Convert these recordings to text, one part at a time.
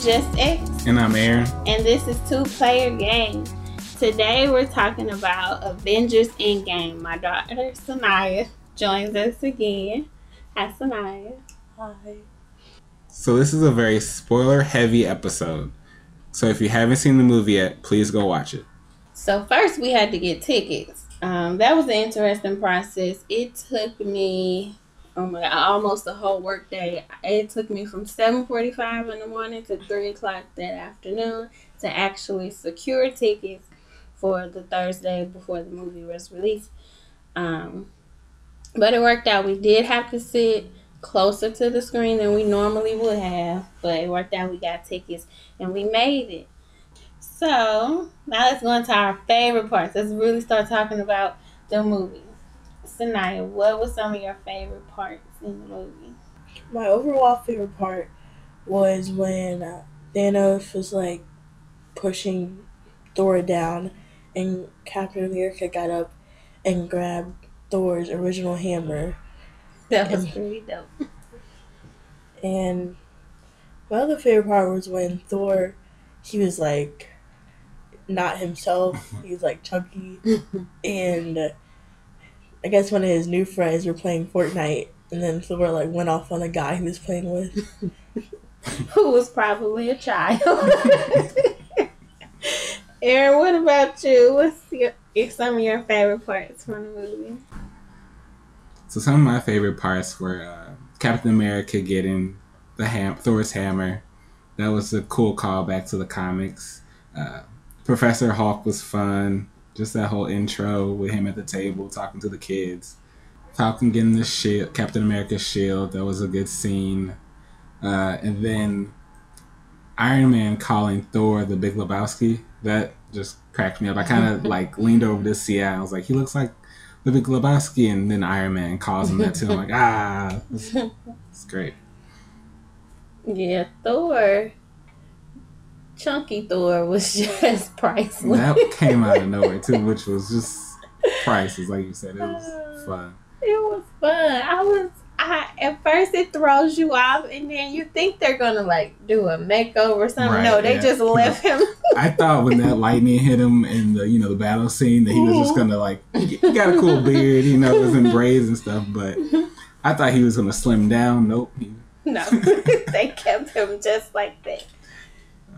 Just X. And I'm Aaron. And this is Two Player Game. Today we're talking about Avengers Endgame. My daughter Sanaya joins us again. Hi, Sanaya. Hi. So this is a very spoiler heavy episode. So if you haven't seen the movie yet, please go watch it. So first we had to get tickets. Um, that was an interesting process. It took me oh my god, almost the whole work day. It took me from seven forty five in the morning to three o'clock that afternoon to actually secure tickets for the Thursday before the movie was released. Um, but it worked out. We did have to sit closer to the screen than we normally would have, but it worked out. We got tickets and we made it. So now let's go into our favorite parts. Let's really start talking about the movie. Sanaya, what was some of your favorite parts in the movie? My overall favorite part was when uh, Thanos was like pushing Thor down, and Captain America got up and grabbed Thor's original hammer. That was pretty dope. And my other favorite part was when Thor, he was like not himself. He was like chunky, and I guess one of his new friends were playing Fortnite, and then Thor like went off on a guy he was playing with. Who was probably a child. Aaron, what about you? What's your, some of your favorite parts from the movie? So some of my favorite parts were uh, Captain America getting the ham- Thor's hammer. That was a cool callback to the comics. Uh, Professor Hulk was fun. Just that whole intro with him at the table talking to the kids. Falcon getting the shield, Captain America's shield. That was a good scene. Uh, and then Iron Man calling Thor the Big Lebowski. That just cracked me up. I kind of like leaned over to see. I was like, he looks like the Big Lebowski, and then Iron Man calls him that too. I'm like, ah, it's great. Yeah, Thor. Chunky Thor was just priceless. That came out of nowhere too, which was just priceless, like you said. It was fun. It was fun. I was I at first it throws you off and then you think they're gonna like do a makeover or something. Right, no, they yeah. just left him. I thought when that lightning hit him in the you know the battle scene that he was just mm-hmm. gonna like he got a cool beard, you know, was in braids and stuff, but I thought he was gonna slim down. Nope. No, they kept him just like that.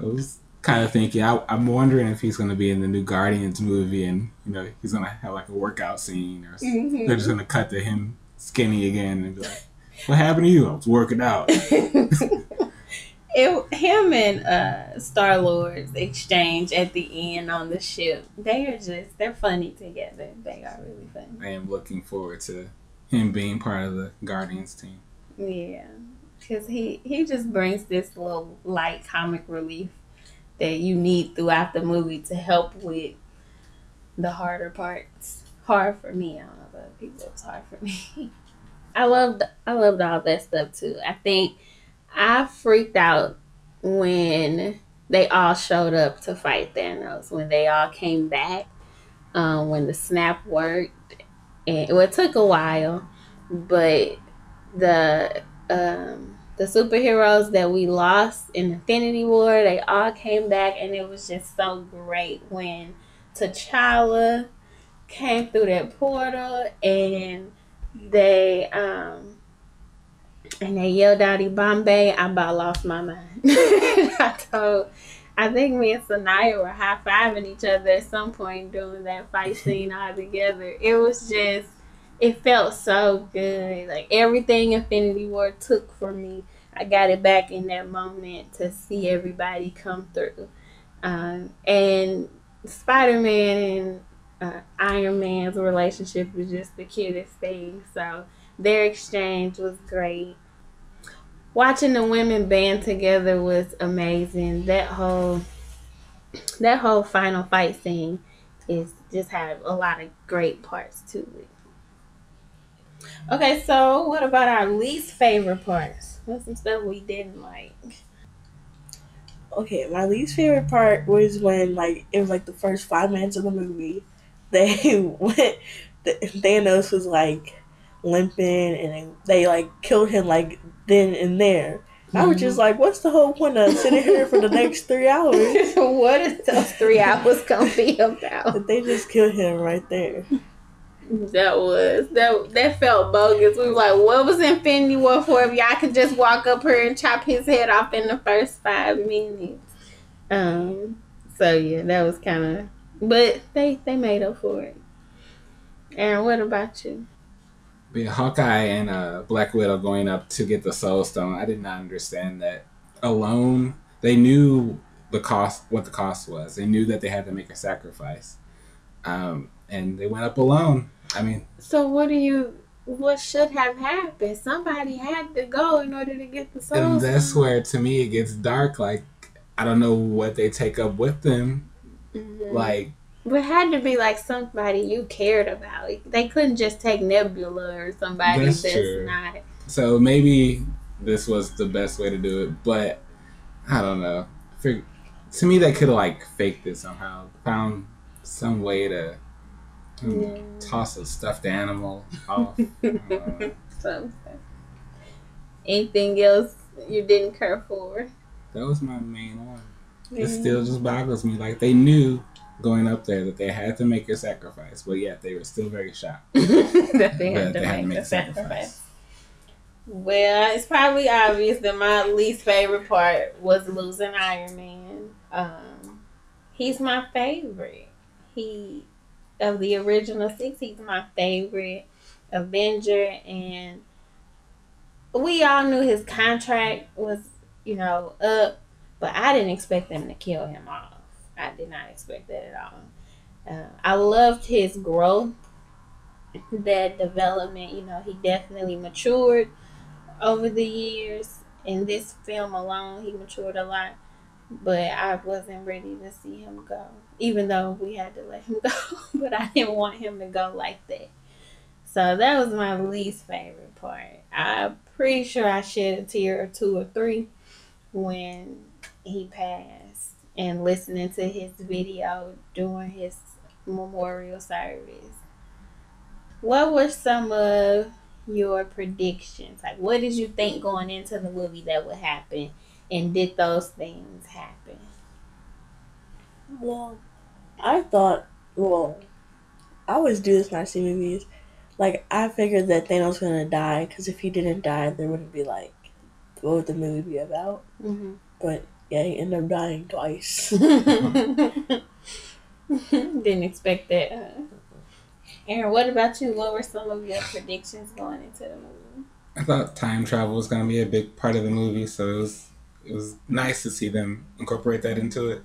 I was kind of thinking. I, I'm wondering if he's going to be in the new Guardians movie, and you know he's going to have like a workout scene, or Mhm. they're just going to cut to him skinny again and be like, "What happened to you? I was working out." it him and uh Star Lord's exchange at the end on the ship. They are just they're funny together. They are really funny. I am looking forward to him being part of the Guardians team. Yeah, because he he just brings this little light comic relief that you need throughout the movie to help with the harder parts. Hard for me. I don't know about people. It's hard for me. I loved I loved all that stuff too. I think I freaked out when they all showed up to fight Thanos. When they all came back, um, when the snap worked, and well, it took a while, but the um the superheroes that we lost in Infinity War, they all came back and it was just so great when T'Challa came through that portal and they um and they yelled out Yibambe, I about lost my mind. I told I think me and Sanaya were high fiving each other at some point during that fight scene all together. It was just it felt so good. Like everything Infinity War took from me, I got it back in that moment to see everybody come through. Um, and Spider Man and uh, Iron Man's relationship was just the cutest thing. So their exchange was great. Watching the women band together was amazing. That whole that whole final fight scene is just had a lot of great parts to it. Okay, so what about our least favorite parts? What's some stuff we didn't like? Okay, my least favorite part was when like it was like the first five minutes of the movie. They went. Thanos was like limping, and they, they like killed him like then and there. I was just mm-hmm. like, what's the whole point of sitting here for the next three hours? what is those three hours gonna be about? But they just killed him right there. That was that that felt bogus. We were like, what was Infinity War for if y'all could just walk up here and chop his head off in the first five minutes? Um so yeah, that was kinda but they they made up for it. Aaron, what about you? Yeah, Hawkeye and uh, Black Widow going up to get the Soul Stone. I did not understand that alone. They knew the cost, what the cost was. They knew that they had to make a sacrifice, um, and they went up alone. I mean, So what do you what should have happened? Somebody had to go in order to get the soul. and that's where to me it gets dark. Like I don't know what they take up with them. Mhm. Like But it had to be like somebody you cared about. They couldn't just take Nebula or somebody That's that's, true. not. so, maybe this was the best way to do it, but I don't know. For, to me, they could have like faked it somehow. Found some way to Yeah. toss a stuffed animal off. Uh, Something. Anything else you didn't care for? that was my main one. It still just boggles me. Like they knew going up there that they had to make a sacrifice, but yet they were still very shocked. that they had to they had to make make a a sacrifice. sacrifice. Well, it's probably obvious that my least favorite part was losing Iron Man. Um, he's my favorite. He of the original six, he's my favorite Avenger, and we all knew his contract was, you know, up, but I didn't expect them to kill him off. I did not expect that at all. Uh, I loved his growth, that development. You know, he definitely matured over the years. In this film alone, he matured a lot. But I wasn't ready to see him go, even though we had to let him go. but I didn't want him to go like that. So that was my least favorite part. I'm pretty sure I shed a tear or two or three when he passed and listening to his video during his memorial service. What were some of your predictions? Like, what did you think going into the movie that would happen? And did those things happen? Well, I thought, well, I always do this when I see movies. Like, I figured that Thanos was gonna die because if he didn't die, there wouldn't be like, what would the movie be about? Mm-hmm. But yeah, he ended up dying twice. Didn't expect that. huh? Aaron, what about you? What were some of your predictions going into the movie? I thought time travel was going to be a big part of the movie, so it was it was nice to see them incorporate that into it.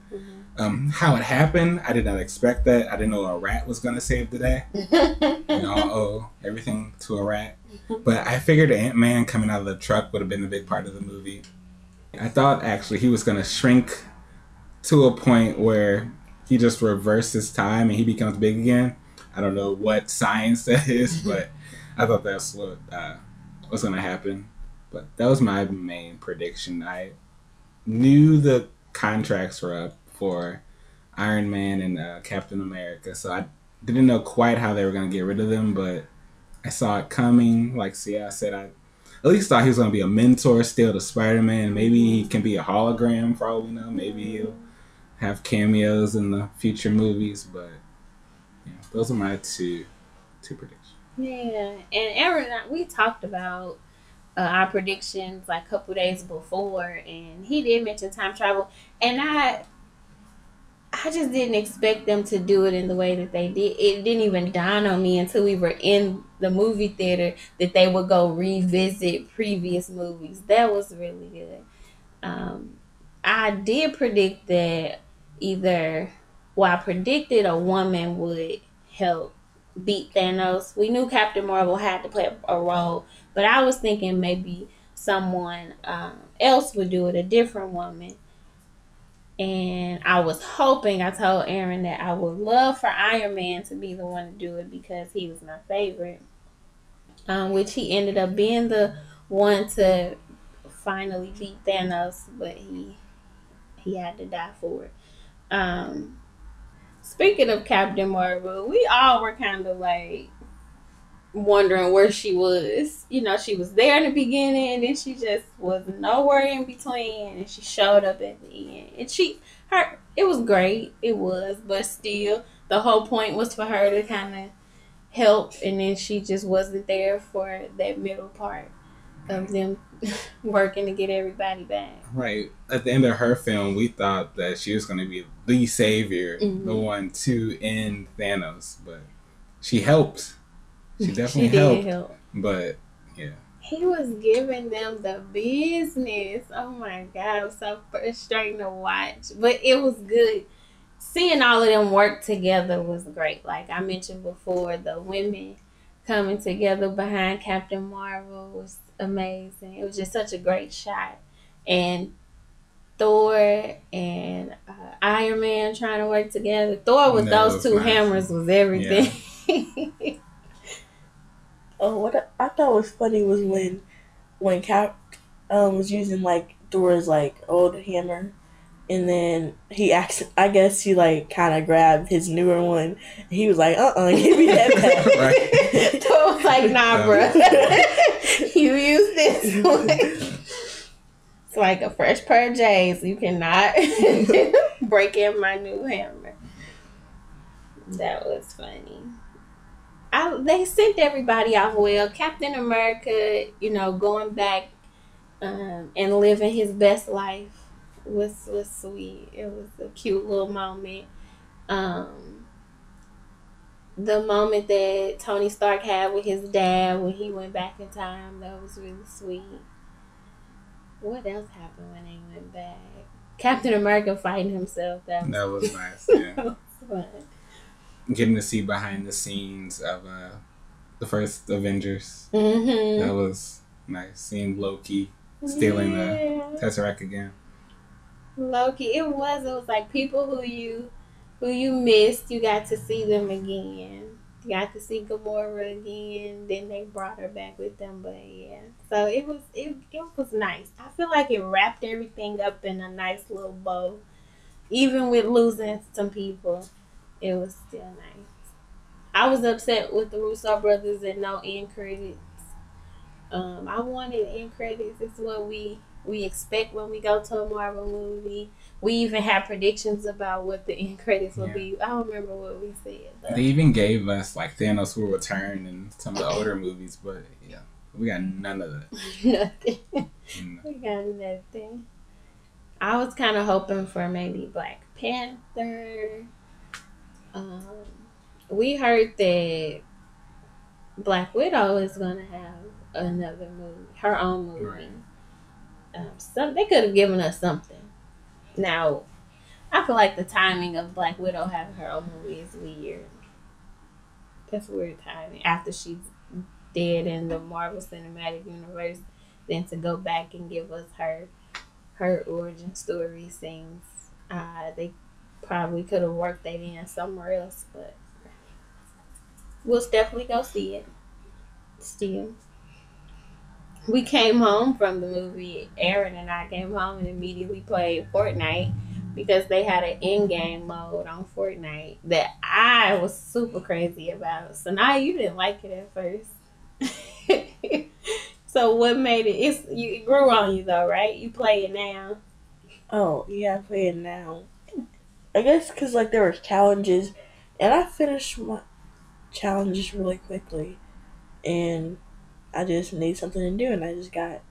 Um, how it happened, I did not expect that. I didn't know a rat was going to save the day. You know, oh, everything to a rat. But I figured Ant Man coming out of the truck would have been a big part of the movie. I thought actually he was going to shrink to a point where he just reverses time and he becomes big again. I don't know what science that is, but I thought that's what uh, was going to happen. But that was my main prediction. I knew the contracts were up for Iron Man and uh, Captain America, so I didn't know quite how they were going to get rid of them, but I saw it coming. Like, I said I at least thought he was going to be a mentor still to Spider Man. Maybe he can be a hologram for all we know. Maybe he'll have cameos in the future movies, but yeah, those are my two two predictions. Yeah, and Aaron, we talked about uh, our predictions like a couple days before, and he did mention time travel, and I, I just didn't expect them to do it in the way that they did. It didn't even dawn on me until we were in the movie theater that they would go revisit previous movies. That was really good. Um, I did predict that either, well, I predicted a woman would help beat Thanos. We knew Captain Marvel had to play a, role, but I was thinking maybe someone um, else would do it, a different woman. And I was hoping, I told Aaron that I would love for Iron Man to be the one to do it because he was my favorite. Um, which he ended up being the one to finally beat Thanos, but he he had to die for it. Um, Speaking of Captain Marvel, we all were kind of like wondering where she was. You know, she was there in the beginning and then she just was nowhere in between and she showed up at the end. And she her it was great. It was, but still the whole point was for her to kind of help and then she just wasn't there for that middle part of them working to get everybody back. Right. At the end of her film, we thought that she was going to be the savior, Mhm. the one to end Thanos, but she helped. She definitely she helped. did help. But yeah. He was giving them the business. Oh my god, it was so frustrating to watch. But it was good. Seeing all of them work together was great. Like I mentioned before, the women coming together behind Captain Marvel was amazing. It was just such a great shot. And Thor and uh, Iron Man trying to work together. Thor with That those two nice. hammers was everything. Oh, what I, thought was funny was when when Cap um, was using like Thor's like old hammer, and then he acts. I guess he like kind of grabbed his newer one. And he was like, "Uh, uh give me that back." Right. Thor was like, nah, bro. you use this one. It's like a fresh pair of J's. You cannot break in my new hammer. That was funny. I, they sent everybody off well. Captain America, you know, going back um, and living his best life was was sweet. It was a cute little moment. Um, the moment that Tony Stark had with his dad when he went back in time, that was really sweet. What else happened when they went back? Captain America fighting himself. That was, that was nice. Yeah. that was fun. Getting to see behind the scenes of uh, the first Avengers. Mm-hmm. That was nice. Seeing Loki stealing the. Tesseract again. Loki. It was. It was like people who you who you missed. You got to see them again. You got to see Gamora again. Then they brought her back with them. But yeah, so it was it it was nice. I feel like it wrapped everything up in a nice little bow. Even with losing some people, it was still nice. I was upset with the Russo brothers and no end credits. Um, I wanted end credits. It's what we we expect when we go to a Marvel movie. We even have predictions about what the end credits will Yeah. be. I don't remember what we said. They even gave us like Thanos will return in some of the older movies, but yeah, we got none of that. nothing. No. we got nothing. I was kind of hoping for maybe Black Panther. Um, we heard that Black Widow is gonna have another movie, her own movie. Right. Um, some they could have given us something. Now, I feel like the timing of Black Widow having her own movie is weird. That's weird timing after she's dead in the Marvel Cinematic Universe. Then to go back and give us her her origin story seems uh, they probably could have worked that in somewhere else, but we'll definitely go see it. Still. We came home from the movie. Aaron and I came home and immediately played Fortnite because they had an in-game mode on Fortnite that I was super crazy about. So now you didn't like it at first. so what made it? It's you it grew on you though, right? You play it now. Oh yeah, I play it now. I guess because like there was challenges, and I finished my challenges really quickly, and I just need something to do, and I just got.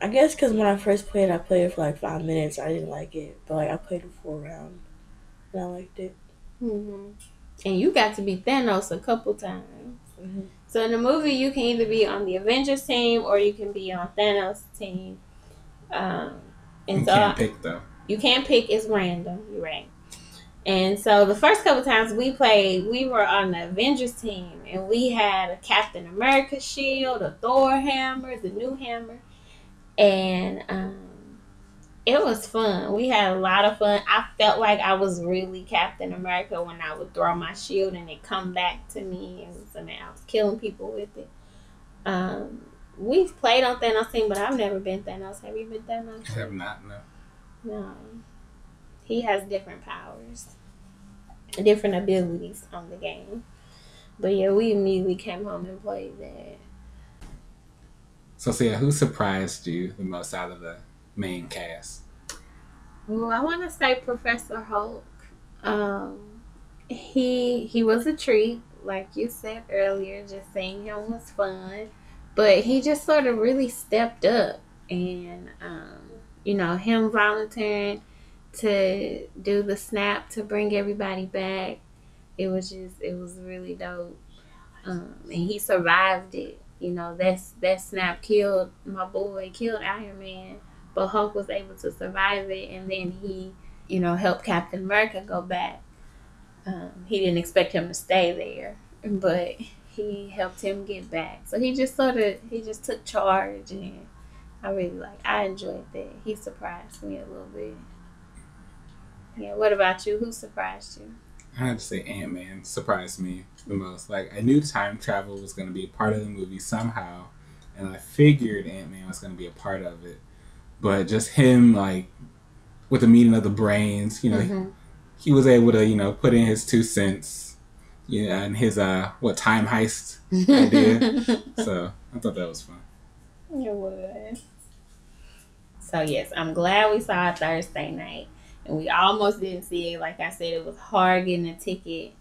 I guess because when I first played, I played it for like five minutes. I didn't like it, but like I played it for a round, and I liked it. hmm And you got to be Thanos a couple times. Mhm. So in the movie, you can either be on the Avengers team or you can be on Thanos' team. Um, and You so can't pick though. You can't pick; it's random. You're right. And so the first couple times we played, we were on the Avengers team, and we had a Captain America shield, a Thor hammer, the new hammer, and um, it was fun. We had a lot of fun. I felt like I was really Captain America when I would throw my shield and it come back to me, and so now I was killing people with it. Um, we've played on Thanos team, but I've never been Thanos. Have you been Thanos? I have not no. No. He has different powers, different abilities on the game. But yeah, we immediately came home and played that. So, so yeah, who surprised you the most out of the main cast? Well, I want to say Professor Hulk. Um, he he was a treat, like you said earlier. Just seeing him was fun, but he just sort of really stepped up, and um, you know, him volunteering to do the snap to bring everybody back. It was just it was really dope. Um, and he survived it. You know, that's that snap killed my boy, killed Iron Man, but Hulk was able to survive it and then he, you know, helped Captain America go back. Um, he didn't expect him to stay there, but he helped him get back. So he just sort of he just took charge and I really like I enjoyed that. He surprised me a little bit. Yeah, what about you? Who surprised you? I had to say Ant Man surprised me the most. Like I knew time travel was going to be a part of the movie somehow, and I figured Ant Man was going to be a part of it. But just him, like with the meeting of the brains, you know, mm-hmm. he, he, was able to, you know, put in his two cents, yeah, and his uh, what time heist idea. so I thought that was fun. It was. So yes, I'm glad we saw it Thursday night and we almost didn't see it. Like I said, it was hard getting a ticket.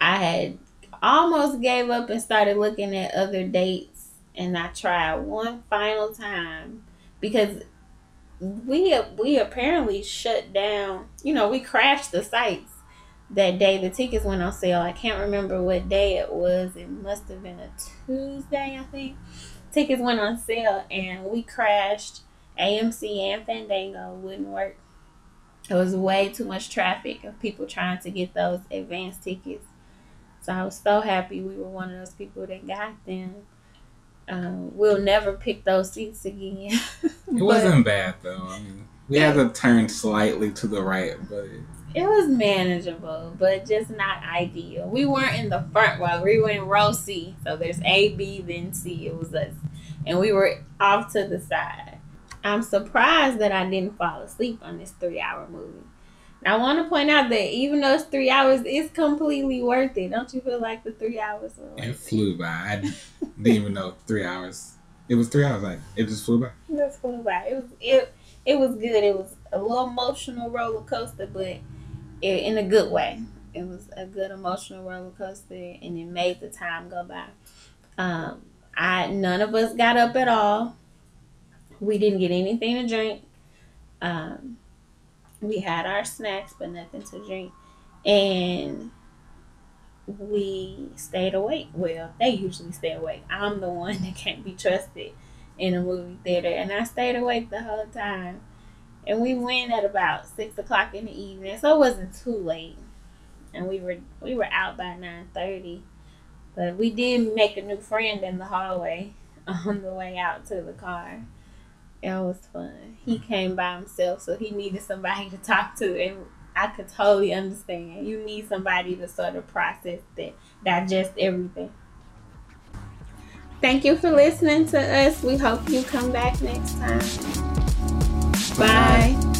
I had almost gave up and started looking at other dates, and I tried one final time because we we apparently shut down. You know, we crashed the sites that day. The tickets went on sale. I can't remember what day it was. It must have been a Tuesday, I think. Tickets went on sale, and we crashed. AMC and Fandango wouldn't work it was way too much traffic of people trying to get those advance tickets. So I was so happy we were one of those people that got them. Um, we'll never pick those seats again. it wasn't bad though. I mean, we had to turn slightly to the right, but it was manageable, but just not ideal. We weren't in the front row. We were in row C. So there's A, B, then C. It was us, and we were off to the side. I'm surprised that I didn't fall asleep on this three hour movie. I want to point out that even though it's three hours, it's completely worth it. Don't you feel like the three hours? it flew by. I didn't even know three hours. It was three hours. Like it just flew by. It just flew by. It was it. It was good. It was a little emotional roller coaster, but it, in a good way. It was a good emotional roller coaster, and it made the time go by. Um, I none of us got up at all. We didn't get anything to drink. Um, we had our snacks, but nothing to drink. And we stayed awake. Well, they usually stay awake. I'm the one that can't be trusted in a movie theater. And I stayed awake the whole time. And we went at about six o'clock in the evening, so it wasn't too late. And we were we were out by nine thirty. But we did make a new friend in the hallway on the way out to the car. It was fun. He came by himself, so he needed somebody to talk to, and I could totally understand. You need somebody to sort of process that, digest everything. Thank you for listening to us. We hope you come back next time. Bye.